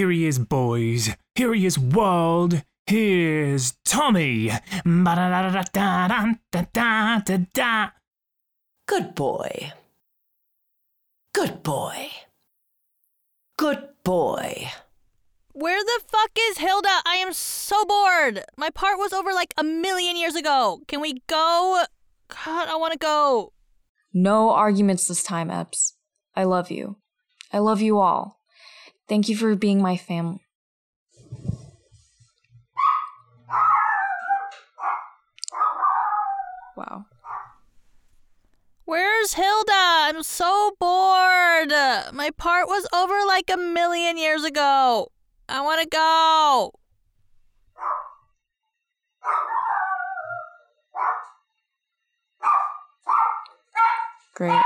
Here he is, boys. Here he is, world. Here's Tommy. Good boy. Good boy. Good boy. Where the fuck is Hilda? I am so bored. My part was over like a million years ago. Can we go? God, I want to go. No arguments this time, Epps. I love you. I love you all. Thank you for being my family. Wow. Where's Hilda? I'm so bored. My part was over like a million years ago. I want to go. Great.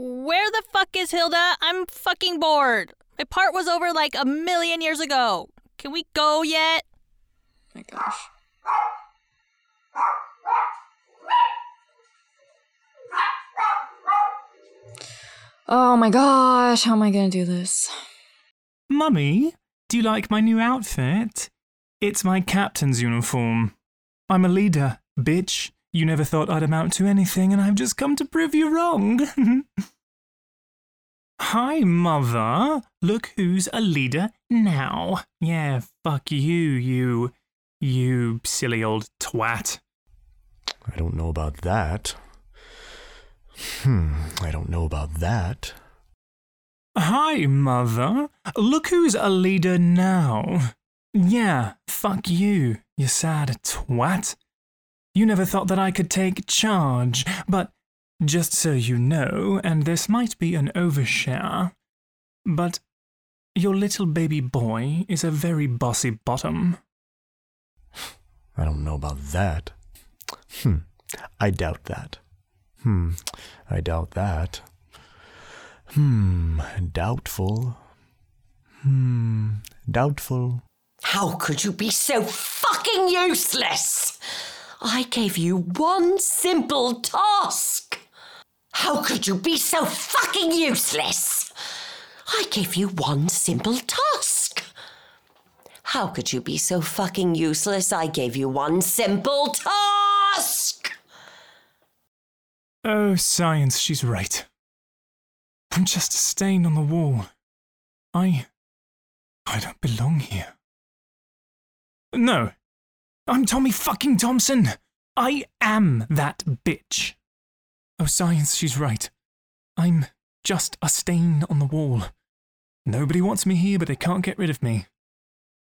Where the fuck is Hilda? I'm fucking bored. My part was over like a million years ago. Can we go yet? my gosh. Oh my gosh, how am I gonna do this? Mummy, do you like my new outfit? It's my captain's uniform. I'm a leader, bitch. You never thought I'd amount to anything, and I've just come to prove you wrong. Hi, Mother. Look who's a leader now. Yeah, fuck you, you, you silly old twat. I don't know about that. Hmm, I don't know about that. Hi, Mother. Look who's a leader now. Yeah, fuck you, you sad twat. You never thought that I could take charge, but just so you know, and this might be an overshare, but your little baby boy is a very bossy bottom. I don't know about that. Hmm, I doubt that. Hmm, I doubt that. Hmm, doubtful. Hmm, doubtful. How could you be so fucking useless? I gave you one simple task. How could you be so fucking useless? I gave you one simple task. How could you be so fucking useless? I gave you one simple task. Oh, science, she's right. I'm just a stain on the wall. I. I don't belong here. No, I'm Tommy fucking Thompson. I am that bitch. Oh, science, she's right. I'm just a stain on the wall. Nobody wants me here, but they can't get rid of me.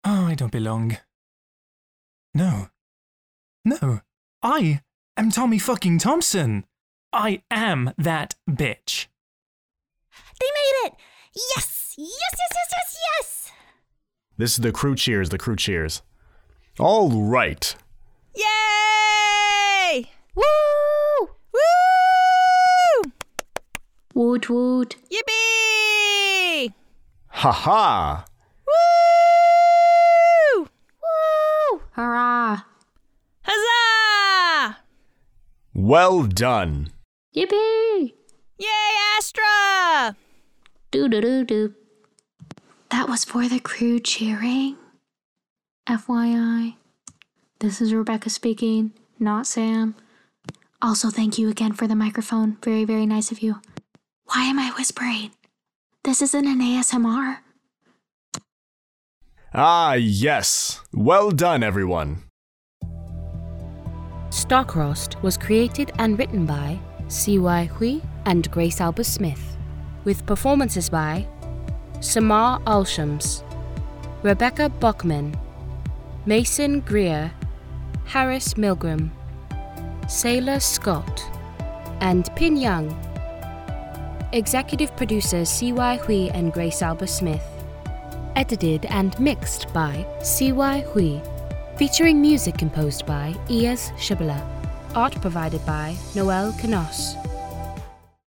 Oh, I don't belong. No. No. I am Tommy fucking Thompson. I am that bitch. They made it! Yes! Yes, yes, yes, yes, yes! This is the crew cheers, the crew cheers. All right. Yay! Woo! Woo! Woot woot. Yippee! Ha ha! Woo! Woo! Hurrah! Huzzah! Well done. Yippee! Yay, Astra! Doo doo doo doo. That was for the crew cheering. FYI. This is Rebecca speaking, not Sam. Also, thank you again for the microphone. Very, very nice of you. Why am I whispering? This isn't an ASMR. Ah, yes. Well done, everyone. Starcrossed was created and written by C.Y. Hui and Grace Albert Smith, with performances by Samar Alshams, Rebecca Bachman, Mason Greer, Harris Milgram, Sailor Scott, and Pin Young. Executive producers C.Y. Hui and Grace Alba Smith. Edited and mixed by C.Y. Hui. Featuring music composed by Ias Shibala. Art provided by Noel Canos.